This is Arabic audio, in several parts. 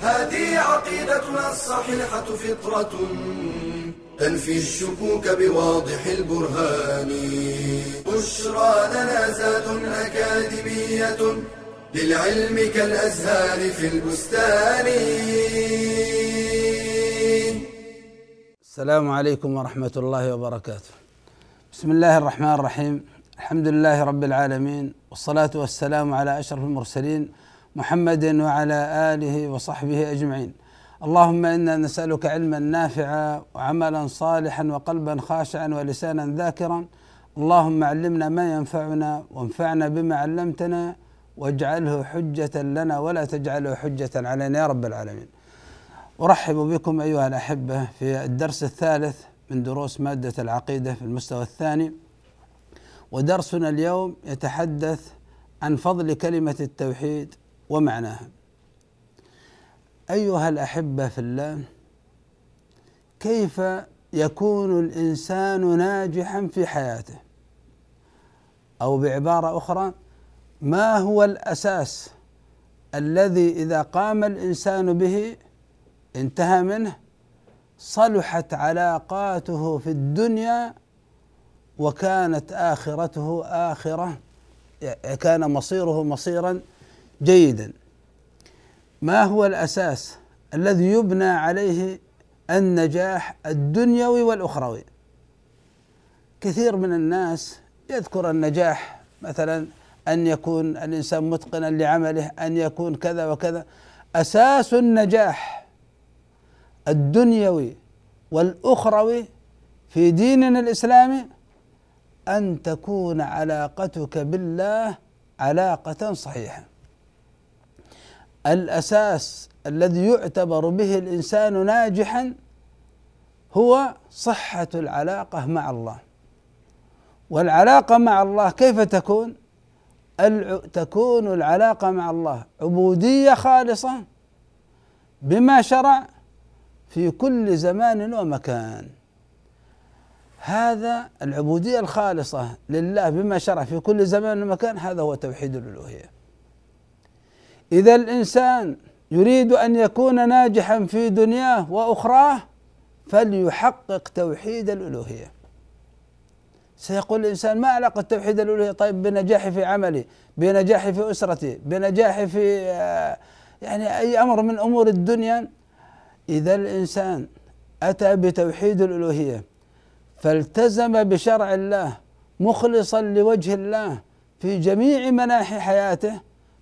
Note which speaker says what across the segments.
Speaker 1: هذه عقيدتنا الصحيحة فطرة تنفي الشكوك بواضح البرهان. بشرى لنا زاد أكاديمية للعلم كالأزهار في البستان.
Speaker 2: السلام عليكم ورحمة الله وبركاته. بسم الله الرحمن الرحيم، الحمد لله رب العالمين والصلاة والسلام على أشرف المرسلين محمد وعلى آله وصحبه أجمعين. اللهم إنا نسألك علما نافعا وعملا صالحا وقلبا خاشعا ولسانا ذاكرا. اللهم علمنا ما ينفعنا وانفعنا بما علمتنا واجعله حجة لنا ولا تجعله حجة علينا يا رب العالمين. أرحب بكم أيها الأحبة في الدرس الثالث من دروس مادة العقيدة في المستوى الثاني ودرسنا اليوم يتحدث عن فضل كلمة التوحيد ومعناها. أيها الأحبة في الله كيف يكون الإنسان ناجحا في حياته؟ أو بعبارة أخرى ما هو الأساس الذي إذا قام الإنسان به انتهى منه صلحت علاقاته في الدنيا وكانت آخرته آخرة كان مصيره مصيرا جيدا. ما هو الأساس الذي يبنى عليه النجاح الدنيوي والأخروي؟ كثير من الناس يذكر النجاح مثلا أن يكون الإنسان متقنا لعمله أن يكون كذا وكذا. أساس النجاح الدنيوي والأخروي في ديننا الإسلامي أن تكون علاقتك بالله علاقة صحيحة. الأساس الذي يعتبر به الإنسان ناجحا هو صحة العلاقة مع الله. والعلاقة مع الله كيف تكون؟ تكون العلاقة مع الله عبودية خالصة بما شرع في كل زمان ومكان. هذا العبودية الخالصة لله بما شرع في كل زمان ومكان هذا هو توحيد الألوهية. إذا الإنسان يريد أن يكون ناجحا في دنياه وأخراه فليحقق توحيد الألوهية. سيقول الإنسان ما علاقة توحيد الألوهية؟ طيب بنجاحي في عملي بنجاحي في أسرتي بنجاحي في يعني أي أمر من أمور الدنيا. إذا الإنسان أتى بتوحيد الألوهية فالتزم بشرع الله مخلصا لوجه الله في جميع مناحي حياته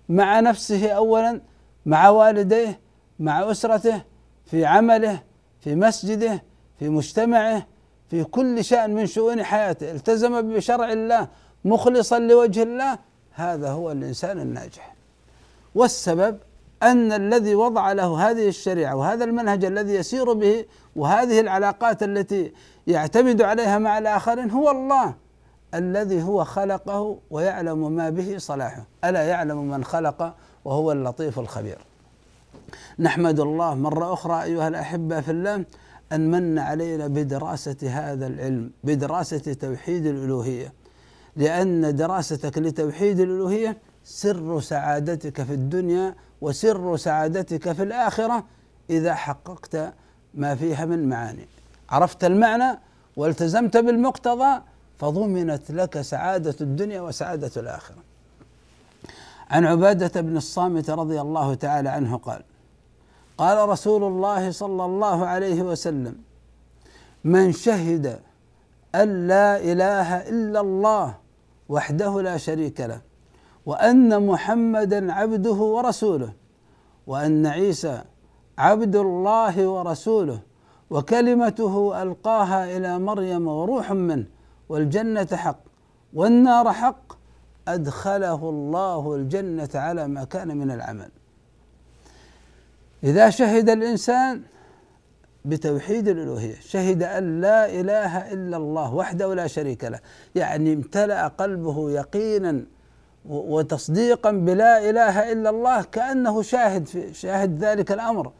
Speaker 2: مع نفسه أولا مع والديه مع أسرته في عمله في مسجده في مجتمعه في كل شأن من شؤون حياته. التزم بشرع الله مخلصا لوجه الله هذا هو الإنسان الناجح. والسبب أن الذي وضع له هذه الشريعة وهذا المنهج الذي يسير به وهذه العلاقات التي يعتمد عليها مع الآخرين هو الله. الذي هو خلقه ويعلم ما به صلاحه. ألا يعلم من خلق وهو اللطيف الخبير. نحمد الله مرة أخرى أيها الأحبة في الله أن من علينا بدراسة هذا العلم بدراسة توحيد الألوهية. لأن دراستك لتوحيد الألوهية سر سعادتك في الدنيا وسر سعادتك في الآخرة إذا حققت ما فيها من معاني. عرفت المعنى؟ والتزمت بالمقتضى؟ فضمنت لك سعادة الدنيا وسعادة الآخرة. عن عبادة بن الصامت رضي الله تعالى عنه قال قال رسول الله صلى الله عليه وسلم من شهد أن لا إله إلا الله وحده لا شريك له وأن محمدا عبده ورسوله وأن عيسى عبد الله ورسوله وكلمته ألقاها إلى مريم وروح منه والجنة حق والنار حق. أدخله الله الجنة على ما كان من العمل. إذا شهد الإنسان بتوحيد الألوهية شهد أن لا إله إلا الله وحده لا شريك له يعني امتلأ قلبه يقينا وتصديقا بلا إله إلا الله كأنه شاهد في شاهد ذلك الأمر.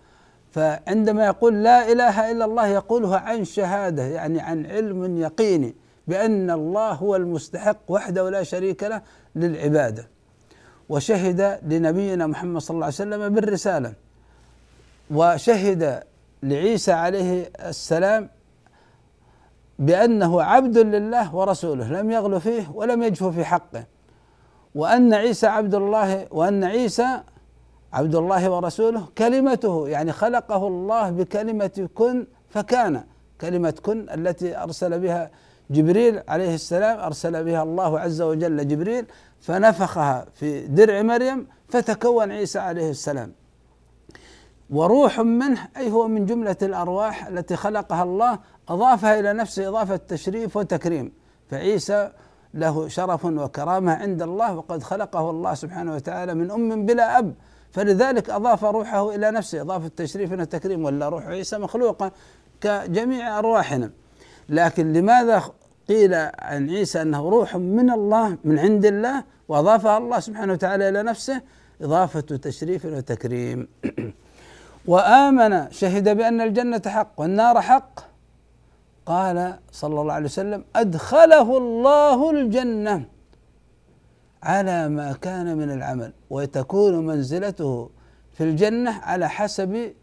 Speaker 2: فعندما يقول لا إله إلا الله يقولها عن شهادة يعني عن علم يقيني. بأن الله هو المستحق وحده لا شريك له للعبادة. وشهد لنبينا محمد صلى الله عليه وسلم بالرسالة. وشهد لعيسى عليه السلام بأنه عبد لله ورسوله لم يغل فيه ولم يجف في حقه. وأن عيسى عبد الله وأن عيسى عبد الله ورسوله كلمته يعني خلقه الله بكلمة كن فكان. كلمة كن التي أرسل بها جبريل عليه السلام أرسل بها الله عز وجل جبريل فنفخها في درع مريم فتكون عيسى عليه السلام. وروح منه أي هو من جملة الأرواح التي خلقها الله أضافها إلى نفسه إضافة تشريف وتكريم. فعيسى له شرف وكرامة عند الله وقد خلقه الله سبحانه وتعالى من أم بلا أب. فلذلك أضاف روحه إلى نفسه إضافة تشريف وتكريم ولا روح عيسى مخلوقة كجميع أرواحنا. لكن لماذا قيل عن عيسى أنه روح من الله من عند الله وأضافها الله سبحانه وتعالى إلى نفسه؟ إضافة تشريف وتكريم. وآمن شهد بأن الجنة حق والنار حق. قال صلى الله عليه وسلم أدخله الله الجنة على ما كان من العمل وتكون منزلته في الجنة على حسب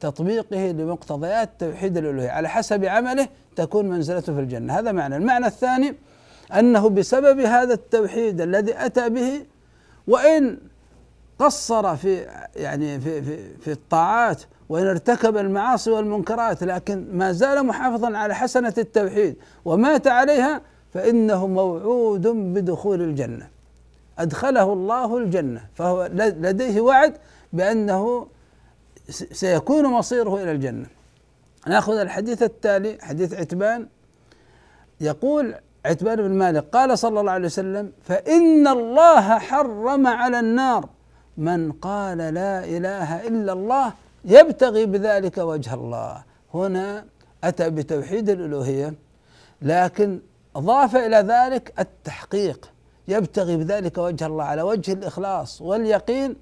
Speaker 2: تطبيقه لمقتضيات توحيد الألوهية. على حسب عمله تكون منزلته في الجنة. هذا معنى. المعنى الثاني أنه بسبب هذا التوحيد الذي أتى به وإن قصر في يعني في في في الطاعات وإن ارتكب المعاصي والمنكرات لكن ما زال محافظا على حسنة التوحيد ومات عليها فإنه موعود بدخول الجنة. أدخله الله الجنة فهو لديه وعد بأنه سيكون مصيره إلى الجنة. نأخذ الحديث التالي حديث عتبان. يقول عتبان بن مالك قال صلى الله عليه وسلم فإن الله حرم على النار من قال لا إله إلا الله يبتغي بذلك وجه الله. هنا أتى بتوحيد الألوهية لكن أضاف إلى ذلك التحقيق يبتغي بذلك وجه الله على وجه الإخلاص واليقين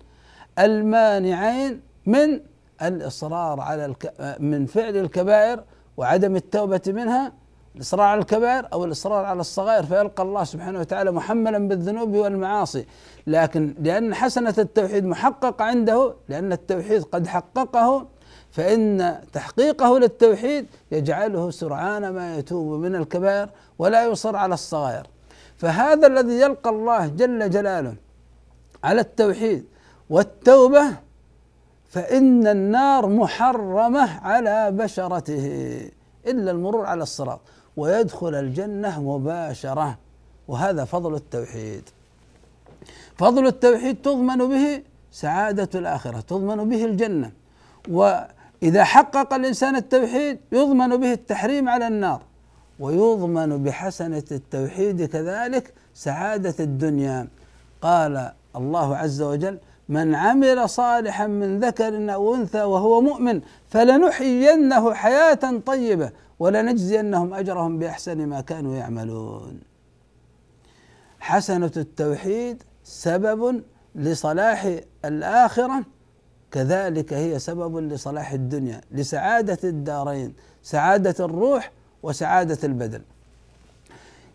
Speaker 2: المانعين من الإصرار على الك... من فعل الكبائر وعدم التوبة منها الإصرار على الكبائر أو الإصرار على الصغائر فيلقى الله سبحانه وتعالى محملا بالذنوب والمعاصي. لكن لأن حسنة التوحيد محققة عنده لأن التوحيد قد حققه فإن تحقيقه للتوحيد يجعله سرعان ما يتوب من الكبائر ولا يصر على الصغائر. فهذا الذي يلقى الله جل جلاله على التوحيد والتوبة فإن النار محرمة على بشرته إلا المرور على الصراط ويدخل الجنة مباشرة. وهذا فضل التوحيد. فضل التوحيد تضمن به سعادة الآخرة تضمن به الجنة. وإذا حقق الإنسان التوحيد يضمن به التحريم على النار. ويضمن بحسنة التوحيد كذلك سعادة الدنيا. قال الله عز وجل من عمل صالحا من ذكر أو أنثى وهو مؤمن فلنحيينه حياة طيبة ولنجزينهم أجرهم بأحسن ما كانوا يعملون. حسنة التوحيد سبب لصلاح الآخرة كذلك هي سبب لصلاح الدنيا لسعادة الدارين سعادة الروح وسعادة البدن.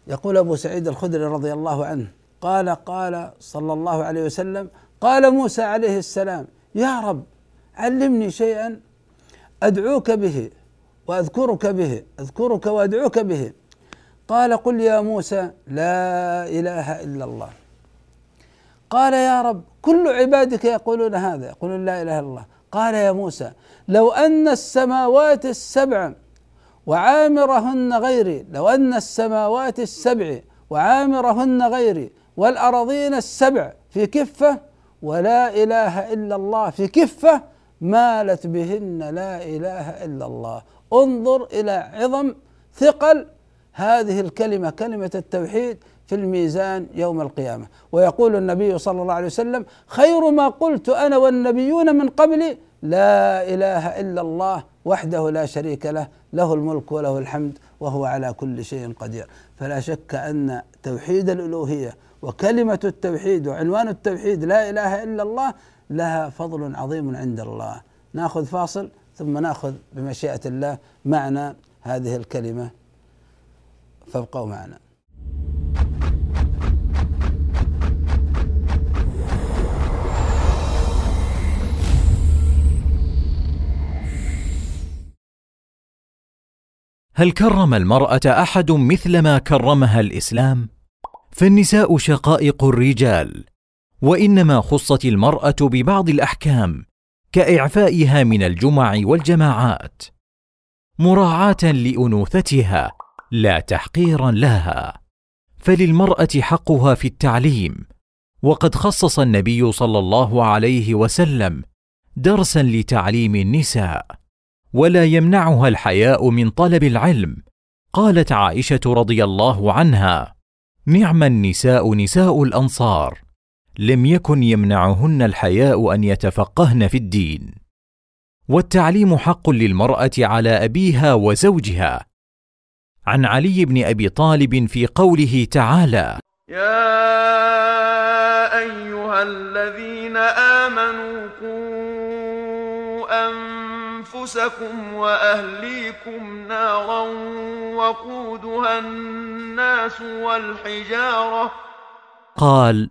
Speaker 2: يقول أبو سعيد الخدري رضي الله عنه قال قال صلى الله عليه وسلم قال موسى عليه السلام يا رب علمني شيئا أدعوك به وأذكرك به أذكرك وأدعوك به. قال قل يا موسى لا إله إلا الله. قال يا رب كل عبادك يقولون هذا يقولون لا إله إلا الله. قال يا موسى لو أن السماوات السبع وعامرهن غيري لو أن السماوات السبع وعامرهن غيري والارضين السبع في كفة ولا اله الا الله في كفه مالت بهن لا اله الا الله. انظر إلى عظم ثقل هذه الكلمة كلمة التوحيد في الميزان يوم القيامة. ويقول النبي صلى الله عليه وسلم خير ما قلت أنا والنبيون من قبلي لا إله إلا الله وحده لا شريك له له الملك وله الحمد وهو على كل شيء قدير. فلا شك أن توحيد الألوهية وكلمة التوحيد وعنوان التوحيد لا إله إلا الله لها فضل عظيم عند الله. ناخذ فاصل ثم ناخذ بمشيئة الله معنى هذه الكلمة. فابقوا معنا.
Speaker 3: هل كرم المرأة أحد مثل ما كرمها الإسلام؟ فالنساء شقائق الرجال وإنما خصت المرأة ببعض الأحكام كإعفائها من الجمع والجماعات مراعاة لأنوثتها لا تحقيرا لها. فللمرأة حقها في التعليم وقد خصص النبي صلى الله عليه وسلم درسا لتعليم النساء ولا يمنعها الحياء من طلب العلم قالت عائشة رضي الله عنها. نعم النساء نساء الأنصار لم يكن يمنعهن الحياء أن يتفقهن في الدين. والتعليم حق للمرأة على أبيها وزوجها. عن علي بن أبي طالب في قوله تعالى
Speaker 4: يا أيها الذين آمنوا قوا أنفسكم وأهليكم نارا وقودها الناس والحجارة.
Speaker 3: قال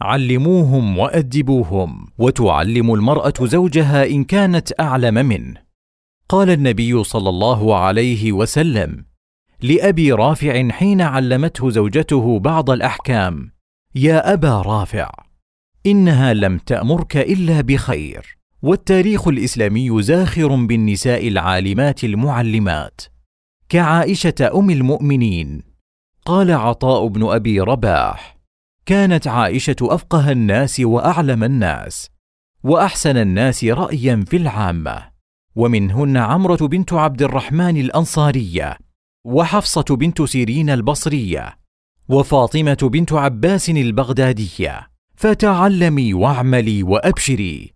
Speaker 3: علموهم وأدبوهم وتعلم المرأة زوجها إن كانت أعلم منه. قال النبي صلى الله عليه وسلم لأبي رافع حين علمته زوجته بعض الأحكام يا أبا رافع إنها لم تأمرك إلا بخير. والتاريخ الإسلامي زاخر بالنساء العالمات المعلمات. كعائشة أم المؤمنين. قال عطاء بن أبي رباح كانت عائشة أفقه الناس وأعلم الناس وأحسن الناس رايا في العامة. ومنهن عمرة بنت عبد الرحمن الأنصارية وحفصة بنت سيرين البصرية وفاطمة بنت عباس البغدادية. فتعلمي واعملي وأبشري.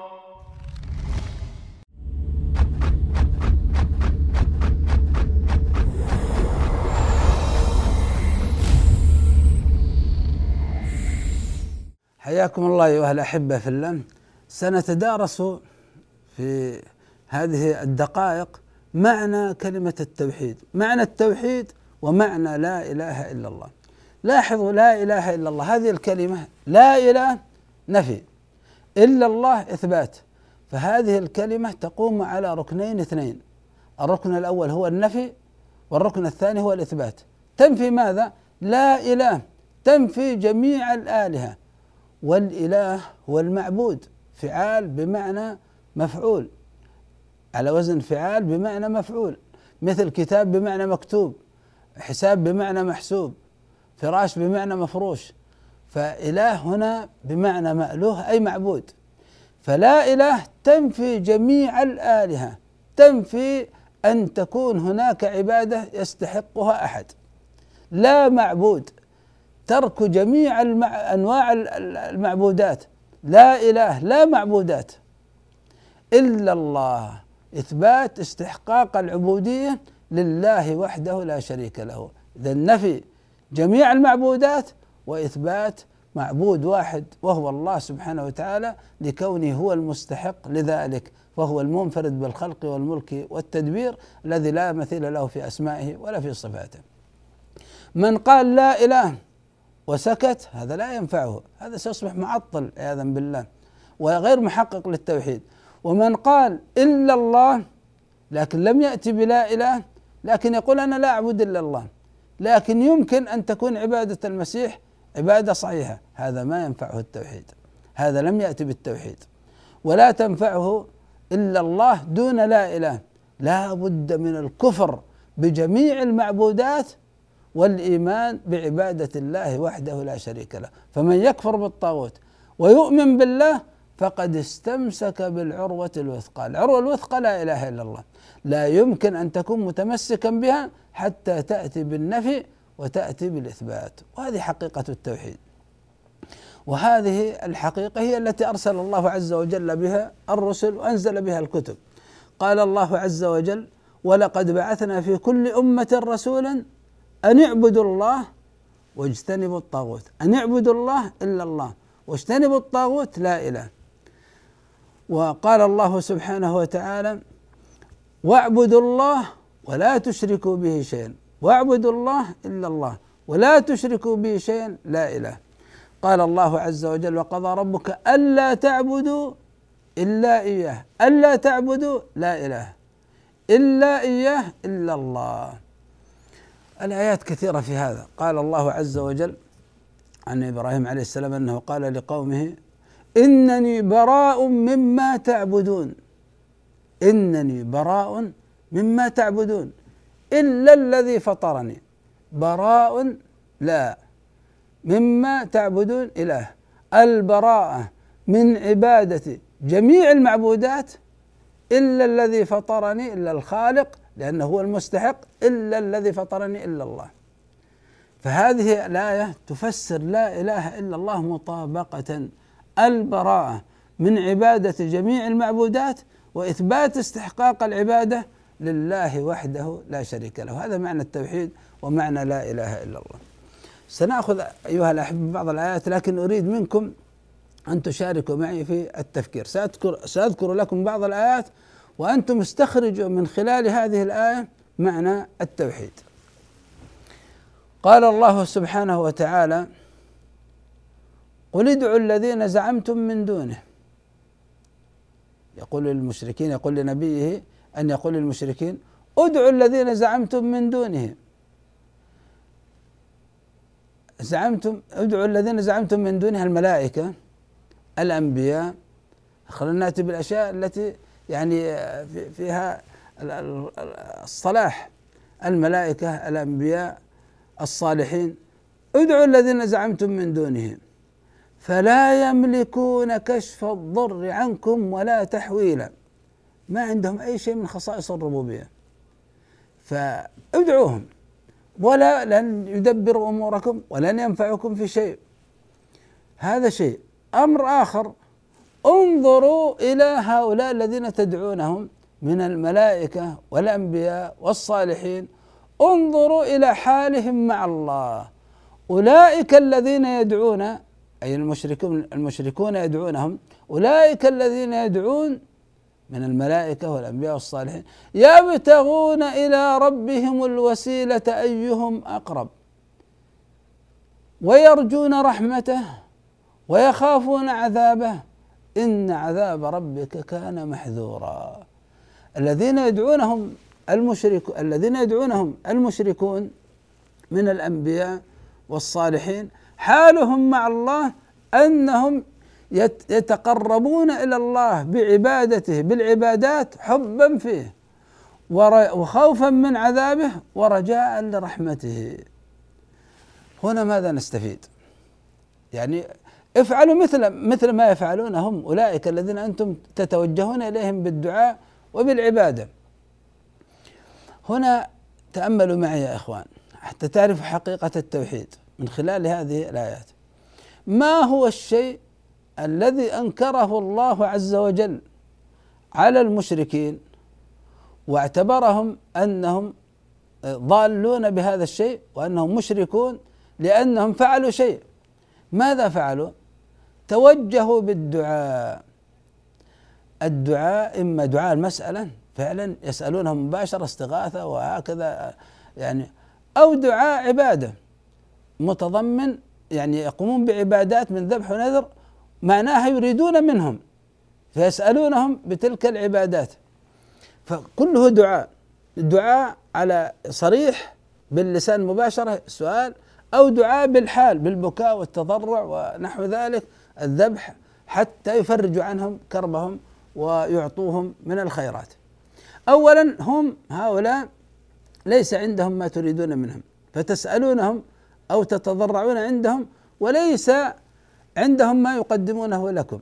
Speaker 2: حياكم الله أيها الأحبة في الله. سنتدارس في هذه الدقائق معنى كلمة التوحيد. معنى التوحيد ومعنى لا إله إلا الله. لاحظوا لا إله إلا الله. هذه الكلمة لا إله نفي. إلا الله إثبات. فهذه الكلمة تقوم على ركنين اثنين. الركن الأول هو النفي والركن الثاني هو الإثبات. تنفي ماذا؟ لا إله. تنفي جميع الآلهة. والإله هو المعبود فعال بمعنى مفعول. على وزن فعال بمعنى مفعول. مثل كتاب بمعنى مكتوب حساب بمعنى محسوب فراش بمعنى مفروش. فإله هنا بمعنى مألوه أي معبود. فلا إله تنفي جميع الآلهة تنفي أن تكون هناك عبادة يستحقها أحد. لا معبود ترك جميع المع... أنواع المعبودات. لا إله لا معبودات. إلا الله. إثبات استحقاق العبودية لله وحده لا شريك له. اذا نفي جميع المعبودات وإثبات معبود واحد وهو الله سبحانه وتعالى لكونه هو المستحق لذلك وهو المنفرد بالخلق والملك والتدبير الذي لا مثيل له في أسمائه ولا في صفاته. من قال لا إله وسكت هذا لا ينفعه. هذا سيصبح معطل عياذا بالله. وغير محقق للتوحيد. ومن قال إلا الله لكن لم يأتي بلا إله لكن يقول أنا لا أعبد إلا الله. لكن يمكن أن تكون عبادة المسيح عبادة صحيحة. هذا ما ينفعه التوحيد. هذا لم يأتي بالتوحيد. ولا تنفعه إلا الله دون لا إله. لا بد من الكفر بجميع المعبودات والإيمان بعبادة الله وحده لا شريك له. فمن يكفر بالطاغوت ويؤمن بالله فقد استمسك بالعروة الوثقى. العروة الوثقى لا إله إلا الله. لا يمكن أن تكون متمسكا بها حتى تأتي بالنفي وتأتي بالإثبات. وهذه حقيقة التوحيد. وهذه الحقيقة هي التي أرسل الله عز وجل بها الرسل وأنزل بها الكتب. قال الله عز وجل ولقد بعثنا في كل أمة رسولا أن اعبدوا الله واجتنبوا الطاغوت. أن اعبدوا الله إلا الله واجتنبوا الطاغوت لا إله. وقال الله سبحانه وتعالى واعبدوا الله ولا تشركوا به شيئا. واعبدوا الله إلا الله ولا تشركوا به شيئا. لا إله. قال الله عز وجل وقضى ربك ألا تعبدوا إلا إياه. ألا تعبدوا؟ لا إله. إلا إياه إلا الله. الآيات كثيرة في هذا. قال الله عز وجل عن إبراهيم عليه السلام أنه قال لقومه إنني براء مما تعبدون. إنني براء مما تعبدون. إلا الذي فطرني. براء لا. مما تعبدون إله. البراءة من عبادة جميع المعبودات إلا الذي فطرني إلا الخالق لأنه هو المستحق إلا الذي فطرني إلا الله. فهذه الآية تفسر لا إله إلا الله مطابقة البراءة من عبادة جميع المعبودات وإثبات استحقاق العبادة لله وحده لا شريك له. هذا معنى التوحيد ومعنى لا إله إلا الله. سنأخذ أيها الأحبة بعض الآيات لكن أريد منكم أن تشاركوا معي في التفكير. سأذكر, سأذكر لكم بعض الآيات وأنتم استخرجوا من خلال هذه الآية معنى التوحيد. قال الله سبحانه وتعالى قل ادعوا الذين زعمتم من دونه. يقول للمشركين يقول لنبيه أن يقول للمشركين ادعوا الذين زعمتم من دونه. زعمتم ادعوا الذين زعمتم من دونه الملائكة الأنبياء خلينا نأتي بالأشياء التي يعني فيها الصلاح الملائكة الأنبياء الصالحين. ادعوا الذين زعمتم من دونهم. فلا يملكون كشف الضر عنكم ولا تحويلا. ما عندهم أي شيء من خصائص الربوبية. فادعوهم. ولا لن يدبروا أموركم ولن ينفعكم في شيء. هذا شيء. أمر آخر انظروا إلى هؤلاء الذين تدعونهم من الملائكة والأنبياء والصالحين. انظروا إلى حالهم مع الله. أولئك الذين يدعون أي المشركون المشركون يدعونهم. أولئك الذين يدعون من الملائكة والأنبياء والصالحين. يبتغون إلى ربهم الوسيلة أيهم أقرب. ويرجون رحمته ويخافون عذابه. إن عذاب ربك كان محذورا. الذين يدعونهم المشرك الذين يدعونهم المشركون من الأنبياء والصالحين حالهم مع الله أنهم يتقربون إلى الله بعبادته بالعبادات حبا فيه وخوفا من عذابه ورجاء لرحمته. هنا ماذا نستفيد؟ يعني افعلوا مثل مثل ما يفعلون هم أولئك الذين أنتم تتوجهون إليهم بالدعاء وبالعبادة. هنا تأملوا معي يا إخوان حتى تعرفوا حقيقة التوحيد من خلال هذه الآيات. ما هو الشيء الذي أنكره الله عز وجل على المشركين واعتبرهم أنهم ضالون بهذا الشيء وأنهم مشركون لأنهم فعلوا شيء؟ ماذا فعلوا؟ توجهوا بالدعاء. الدعاء إما دعاء المسألة فعلا يسالونهم مباشرة استغاثة وهكذا يعني أو دعاء عبادة. متضمن يعني يقومون بعبادات من ذبح ونذر معناها يريدون منهم فيسألونهم بتلك العبادات. فكله دعاء. دعاء على صريح باللسان مباشرة سؤال أو دعاء بالحال بالبكاء والتضرع ونحو ذلك. الذبح حتى يفرجوا عنهم كربهم ويعطوهم من الخيرات. أولا هم هؤلاء ليس عندهم ما تريدون منهم فتسألونهم أو تتضرعون عندهم وليس عندهم ما يقدمونه لكم.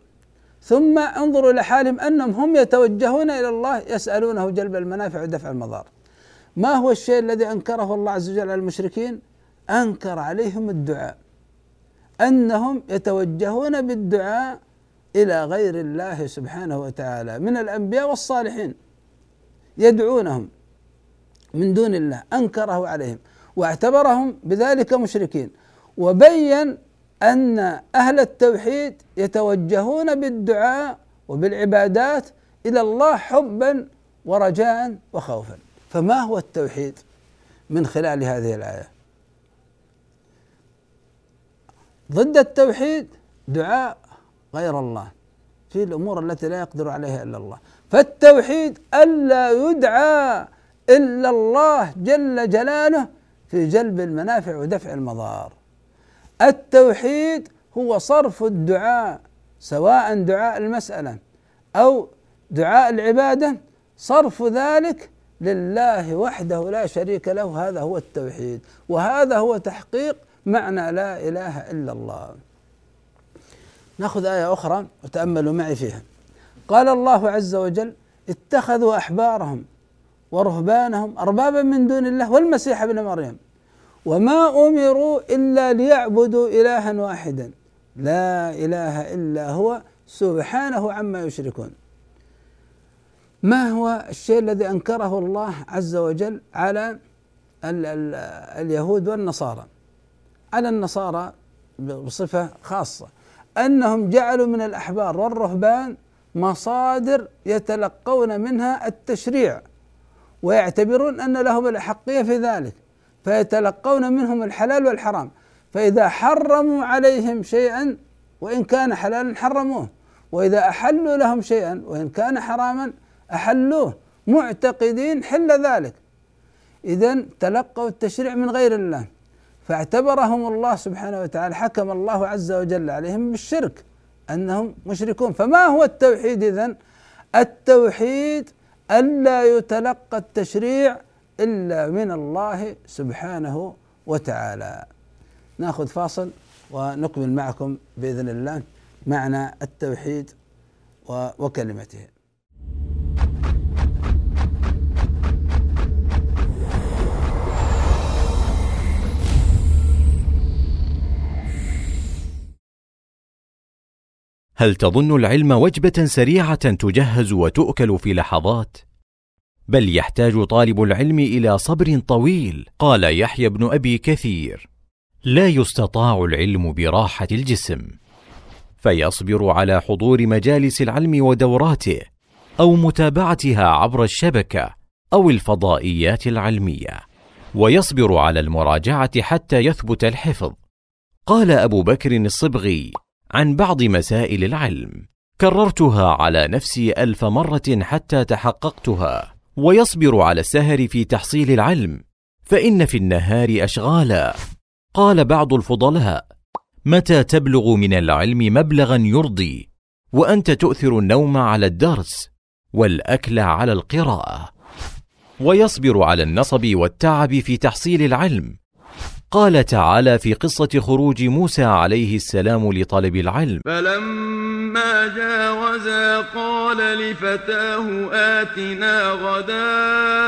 Speaker 2: ثم انظروا إلى حالهم أنهم هم يتوجهون إلى الله يسألونه جلب المنافع ودفع المضار. ما هو الشيء الذي أنكره الله عز وجل على المشركين؟ أنكر عليهم الدعاء. أنهم يتوجهون بالدعاء إلى غير الله سبحانه وتعالى من الأنبياء والصالحين يدعونهم من دون الله أنكره عليهم واعتبرهم بذلك مشركين. وبين أن أهل التوحيد يتوجهون بالدعاء وبالعبادات إلى الله حبا ورجاء وخوفا. فما هو التوحيد من خلال هذه الآية؟ ضد التوحيد دعاء غير الله في الأمور التي لا يقدر عليها إلا الله. فالتوحيد ألا يدعى إلا الله جل جلاله في جلب المنافع ودفع المضار. التوحيد هو صرف الدعاء سواء دعاء المسألة أو دعاء العبادة صرف ذلك لله وحده لا شريك له. هذا هو التوحيد وهذا هو تحقيق معنى لا إله إلا الله. نأخذ آية أخرى وتأملوا معي فيها. قال الله عز وجل اتخذوا أحبارهم ورهبانهم أربابا من دون الله والمسيح ابن مريم. وما أمروا إلا ليعبدوا إلها واحدا. لا إله إلا هو سبحانه عما يشركون. ما هو الشيء الذي أنكره الله عز وجل على ال ال اليهود والنصارى؟ على النصارى بصفة خاصة. أنهم جعلوا من الأحبار والرهبان مصادر يتلقون منها التشريع ويعتبرون أن لهم الأحقية في ذلك فيتلقون منهم الحلال والحرام. فإذا حرموا عليهم شيئا وإن كان حلالا حرموه. وإذا أحلوا لهم شيئا وإن كان حراما أحلوه. معتقدين حل ذلك. إذا تلقوا التشريع من غير الله. فاعتبرهم الله سبحانه وتعالى حكم الله عز وجل عليهم بالشرك أنهم مشركون. فما هو التوحيد إذن؟ التوحيد ألا يتلقى التشريع إلا من الله سبحانه وتعالى. نأخذ فاصل ونكمل معكم بإذن الله معنى التوحيد وكلمته.
Speaker 3: هل تظن العلم وجبة سريعة تجهز وتؤكل في لحظات؟ بل يحتاج طالب العلم إلى صبر طويل قال يحيى بن أبي كثير. لا يستطاع العلم براحة الجسم. فيصبر على حضور مجالس العلم ودوراته أو متابعتها عبر الشبكة أو الفضائيات العلمية. ويصبر على المراجعة حتى يثبت الحفظ. قال أبو بكر الصبغي عن بعض مسائل العلم. كررتها على نفسي ألف مرة حتى تحققتها. ويصبر على السهر في تحصيل العلم. فإن في النهار أشغالا. قال بعض الفضلاء متى تبلغ من العلم مبلغا يرضي؟ وأنت تؤثر النوم على الدرس والأكل على القراءة. ويصبر على النصب والتعب في تحصيل العلم. قال تعالى في قصة خروج موسى عليه السلام لطلب العلم.
Speaker 4: فلما جاوزا قال لفتاه آتنا غداءنا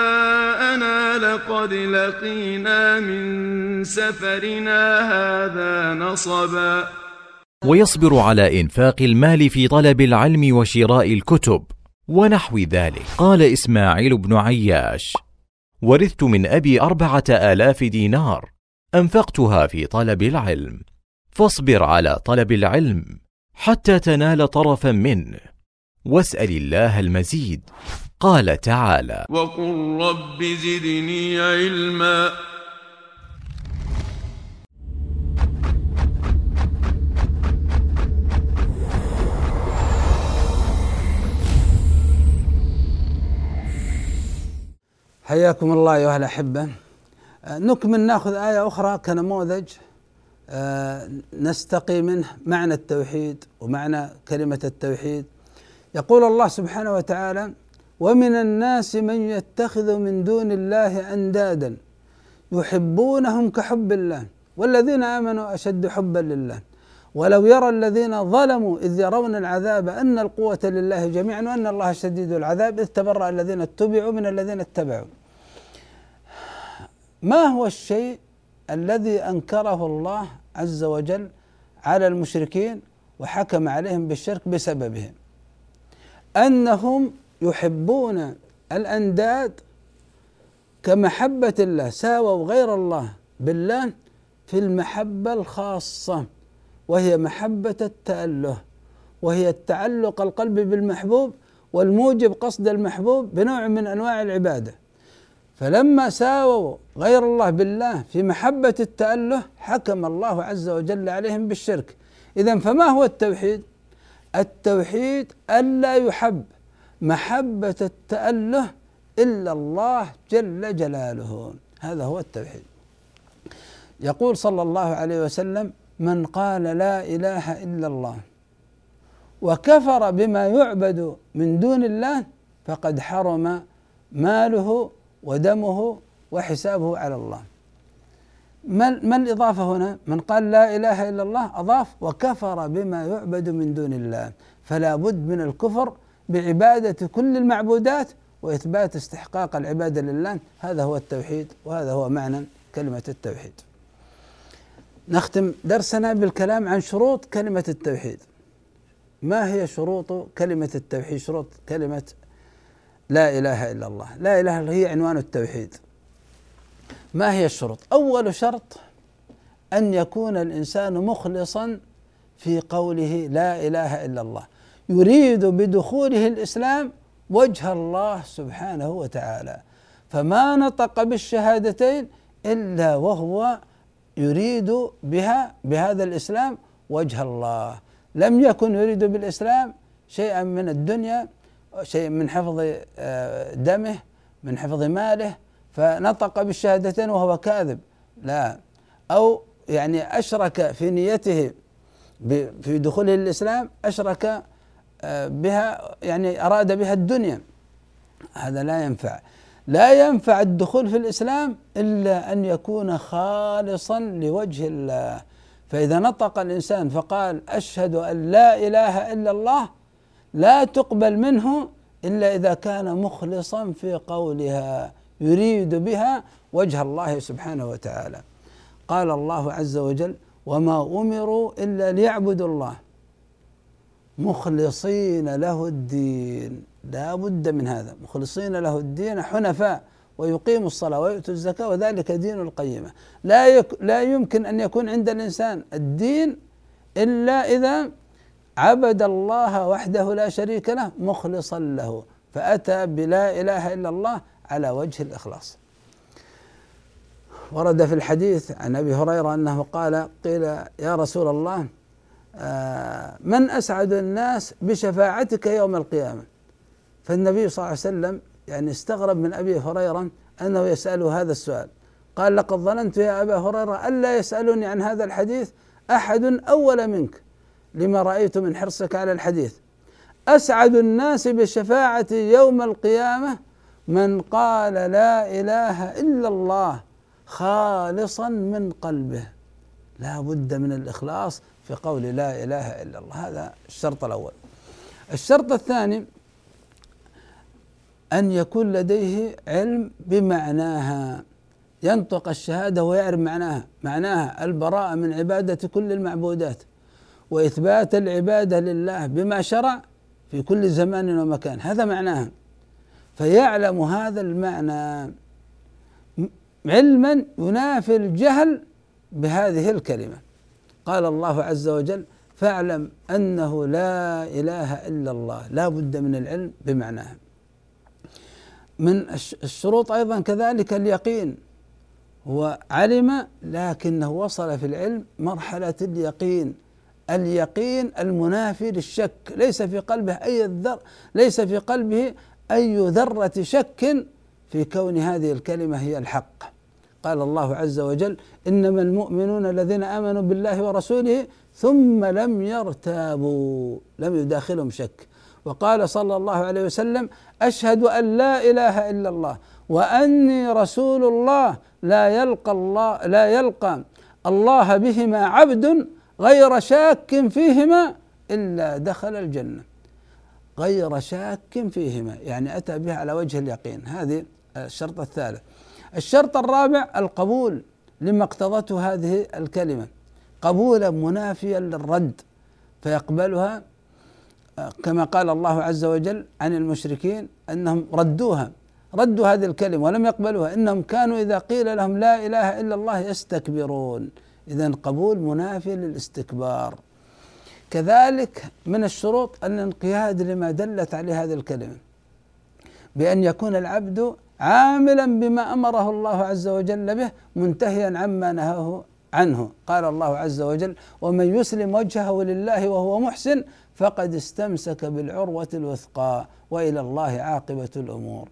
Speaker 4: لقد لقينا من سفرنا هذا نصبا.
Speaker 3: ويصبر على إنفاق المال في طلب العلم وشراء الكتب ونحو ذلك. قال إسماعيل بن عياش ورثت من أبي أربعة آلاف دينار. أنفقتها في طلب العلم. فاصبر على طلب العلم حتى تنال طرفا منه. واسأل الله المزيد. قال تعالى
Speaker 4: وقل رب زدني علما.
Speaker 2: حياكم الله أيها الأحبة. نكمل ناخذ آية أخرى كنموذج آه، نستقي منه معنى التوحيد ومعنى كلمة التوحيد. يقول الله سبحانه وتعالى ومن الناس من يتخذ من دون الله أندادا يحبونهم كحب الله والذين آمنوا أشد حبا لله. ولو يرى الذين ظلموا إذ يرون العذاب أن القوة لله جميعا وأن الله شديد العذاب إذ تبرأ الذين اتبعوا من الذين اتبعوا. ما هو الشيء الذي أنكره الله عز وجل على المشركين وحكم عليهم بالشرك بسببهم؟ أنهم يحبون الأنداد كمحبة الله ساووا غير الله بالله في المحبة الخاصة وهي محبة التاله وهي التعلق القلب بالمحبوب والموجب قصد المحبوب بنوع من أنواع العبادة. فلما ساووا غير الله بالله في محبة التأله حكم الله عز وجل عليهم بالشرك. إذا فما هو التوحيد؟ التوحيد ألا يحب محبة التأله إلا الله جل جلاله. هذا هو التوحيد. يقول صلى الله عليه وسلم من قال لا إله إلا الله وكفر بما يعبد من دون الله فقد حرم ماله ودمه وحسابه على الله. ما, ما الإضافة هنا؟ من قال لا إله إلا الله أضاف وكفر بما يعبد من دون الله. فلا بد من الكفر بعبادة كل المعبودات وإثبات استحقاق العبادة لله. هذا هو التوحيد وهذا هو معنى كلمة التوحيد. نختم درسنا بالكلام عن شروط كلمة التوحيد. ما هي شروط كلمة التوحيد؟ شروط كلمة لا إله إلا الله. لا إله إلا هي عنوان التوحيد. ما هي الشروط؟ أول شرط أن يكون الإنسان مخلصا في قوله لا إله إلا الله. يريد بدخوله الإسلام وجه الله سبحانه وتعالى. فما نطق بالشهادتين إلا وهو يريد بها بهذا الإسلام وجه الله. لم يكن يريد بالإسلام شيئا من الدنيا شيء من حفظ آه، دمه من حفظ ماله فنطق بالشهادتين وهو كاذب. لا. أو يعني أشرك في نيته في دخوله الإسلام أشرك آه، بها يعني أراد بها الدنيا. هذا لا ينفع. لا ينفع الدخول في الإسلام إلا أن يكون خالصا لوجه الله. فإذا نطق الإنسان فقال أشهد أن لا إله إلا الله لا تقبل منه إلا إذا كان مخلصا في قولها يريد بها وجه الله سبحانه وتعالى. قال الله عز وجل وما أمروا إلا ليعبدوا الله مخلصين له الدين. لا بد من هذا. مخلصين له الدين حنفاء ويقيموا الصلاة ويؤتوا الزكاة وذلك دين القيمة. لا يك لا يمكن أن يكون عند الإنسان الدين إلا إذا عبد الله وحده لا شريك له مخلصا له فأتى بلا إله إلا الله على وجه الإخلاص. ورد في الحديث عن أبي هريرة أنه قال قيل يا رسول الله آه، من أسعد الناس بشفاعتك يوم القيامة؟ فالنبي صلى الله عليه وسلم يعني استغرب من أبي هريرة أنه يسأله هذا السؤال. قال لقد ظننت يا أبا هريرة ألا يسألني عن هذا الحديث أحد أول منك. لما رأيت من حرصك على الحديث. أسعد الناس بالشفاعة يوم القيامة من قال لا إله إلا الله خالصا من قلبه. لا بد من الإخلاص في قول لا إله إلا الله. هذا الشرط الأول. الشرط الثاني أن يكون لديه علم بمعناها. ينطق الشهادة ويعرف معناها. معناها البراءة من عبادة كل المعبودات. وإثبات العبادة لله بما شرع في كل زمان ومكان. هذا معناها فيعلم هذا المعنى علما ينافي الجهل بهذه الكلمة. قال الله عز وجل فاعلم أنه لا إله إلا الله. لا بد من العلم بمعناها من الشروط أيضا كذلك اليقين. هو علم لكنه وصل في العلم مرحلة اليقين. اليقين المنافي للشك. ليس في قلبه أي ذر ليس في قلبه أي ذرة شك في كون هذه الكلمة هي الحق. قال الله عز وجل إنما المؤمنون الذين آمنوا بالله ورسوله ثم لم يرتابوا لم يداخلهم شك. وقال صلى الله عليه وسلم أشهد أن لا إله إلا الله وأني رسول الله لا يلقى الله لا يلقى الله بهما عبد غير شاك فيهما إلا دخل الجنة. غير شاك فيهما يعني أتى بها على وجه اليقين. هذه الشرط الثالث. الشرط الرابع القبول لما اقتضته هذه الكلمة. قبولا منافيا للرد فيقبلها كما قال الله عز وجل عن المشركين أنهم ردوها. ردوا هذه الكلمة ولم يقبلوها إنهم كانوا إذا قيل لهم لا إله إلا الله يستكبرون. إذا قبول منافي للاستكبار. كذلك من الشروط الانقياد لما دلت عليه هذه الكلمة بأن يكون العبد عاملا بما أمره الله عز وجل به منتهيا عما نهاه عنه. قال الله عز وجل ومن يسلم وجهه لله وهو محسن فقد استمسك بالعروة الوثقى وإلى الله عاقبة الأمور.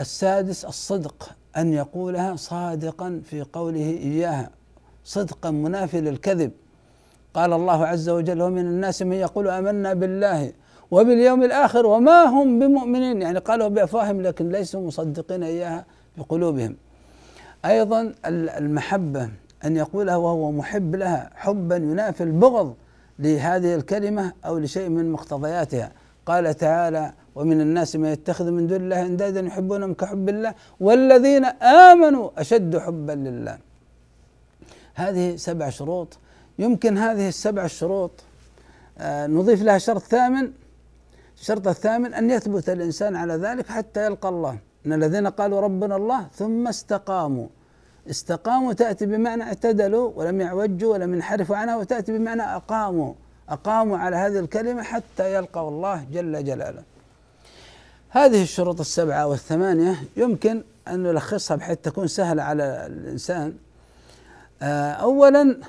Speaker 2: السادس الصدق أن يقولها صادقا في قوله إياها. صدقا منافي للكذب. قال الله عز وجل ومن الناس من يقول آمنا بالله وباليوم الآخر وما هم بمؤمنين. يعني قالوا بأفواههم لكن ليسوا مصدقين إياها بقلوبهم. أيضا المحبة أن يقولها وهو محب لها حبا ينافي البغض لهذه الكلمة أو لشيء من مقتضياتها. قال تعالى ومن الناس من يتخذ من دون الله أندادا يحبونهم كحب الله والذين آمنوا أشد حبا لله. هذه سبع شروط. يمكن هذه السبع الشروط آه، نضيف لها شرط ثامن. الشرط الثامن أن يثبت الإنسان على ذلك حتى يلقى الله. إن الذين قالوا ربنا الله ثم استقاموا. استقاموا تأتي بمعنى اعتدلوا ولم يعوجوا ولم ينحرفوا عنها وتأتي بمعنى أقاموا. أقاموا على هذه الكلمة حتى يلقوا الله جل جلاله. هذه الشروط السبعة والثمانية يمكن أن نلخصها بحيث تكون سهلة على الإنسان. آه، أولا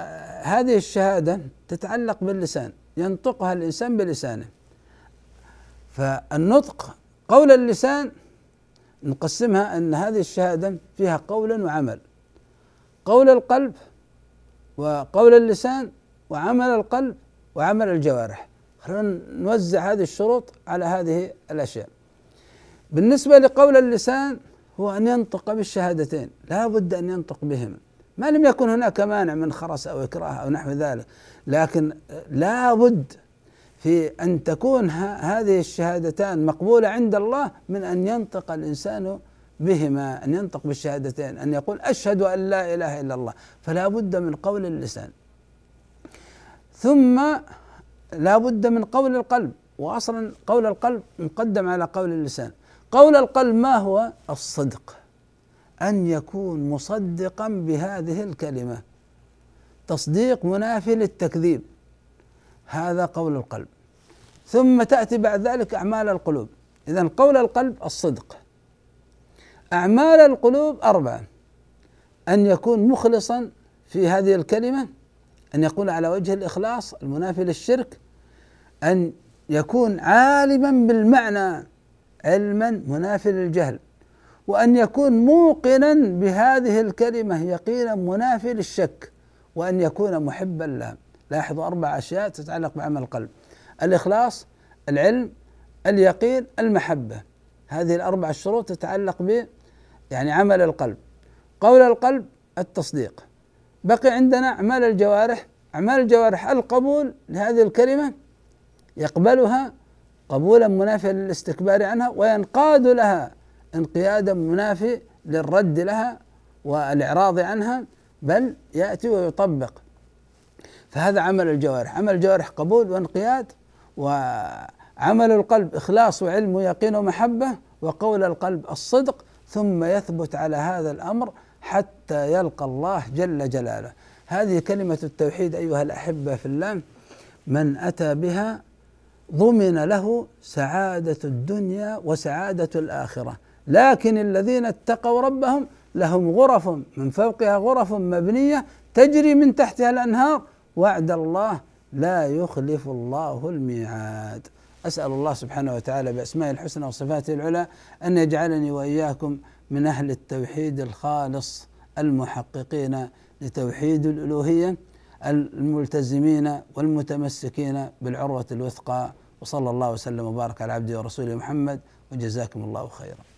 Speaker 2: آه، هذه الشهادة تتعلق باللسان ينطقها الإنسان بلسانه. فالنطق قول اللسان نقسمها أن هذه الشهادة فيها قول وعمل. قول القلب وقول اللسان وعمل القلب وعمل الجوارح. خلينا نوزع هذه الشروط على هذه الأشياء. بالنسبة لقول اللسان هو أن ينطق بالشهادتين لا بد أن ينطق بهما. ما لم يكن هناك مانع من خرس أو إكراه أو نحو ذلك لكن لا بد في أن تكون هذه الشهادتان مقبولة عند الله من أن ينطق الإنسان بهما أن ينطق بالشهادتين أن يقول أشهد أن لا إله إلا الله فلا بد من قول اللسان. ثم لا بد من قول القلب واصلا قول القلب مقدم على قول اللسان. قول القلب ما هو؟ الصدق. أن يكون مصدقا بهذه الكلمة. تصديق منافي للتكذيب. هذا قول القلب. ثم تأتي بعد ذلك أعمال القلوب. إذا قول القلب الصدق. أعمال القلوب أربعة. أن يكون مخلصا في هذه الكلمة أن يكون على وجه الإخلاص المنافي للشرك أن يكون عالما بالمعنى علما منافي للجهل. وأن يكون موقنا بهذه الكلمة يقينا منافي للشك وأن يكون محبا لها لاحظوا أربع أشياء تتعلق بعمل القلب. الإخلاص العلم اليقين المحبة. هذه الأربع الشروط تتعلق ب يعني عمل القلب. قول القلب التصديق. بقي عندنا أعمال الجوارح. أعمال الجوارح القبول لهذه الكلمة يقبلها قبولا منافيا للاستكبار عنها وينقاد لها انقيادا منافي للرد لها والإعراض عنها بل يأتي ويطبق. فهذا عمل الجوارح. عمل الجوارح قبول وانقياد وعمل القلب إخلاص وعلم ويقين ومحبة وقول القلب الصدق ثم يثبت على هذا الأمر حتى يلقى الله جل جلاله. هذه كلمة التوحيد أيها الأحبة في الله من أتى بها ضمن له سعادة الدنيا وسعادة الآخرة. لكن الذين اتقوا ربهم لهم غرف من فوقها غرف مبنية تجري من تحتها الأنهار. وعد الله لا يخلف الله الميعاد. أسأل الله سبحانه وتعالى بأسماء الحسنى وصفاته العلى أن يجعلني وإياكم من أهل التوحيد الخالص المحققين لتوحيد الألوهية الملتزمين والمتمسكين بالعروة الوثقى. وصلى الله وسلم وبارك على عبده ورسوله محمد. وجزاكم الله خيرا.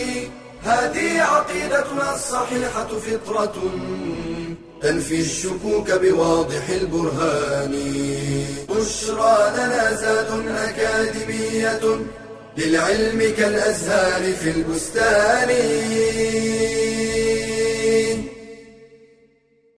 Speaker 1: هذه عقيدتنا الصحيحة فطرة تنفي الشكوك بواضح البرهان. بشرى لنا زاد أكاديمية للعلم كالأزهار في البستان.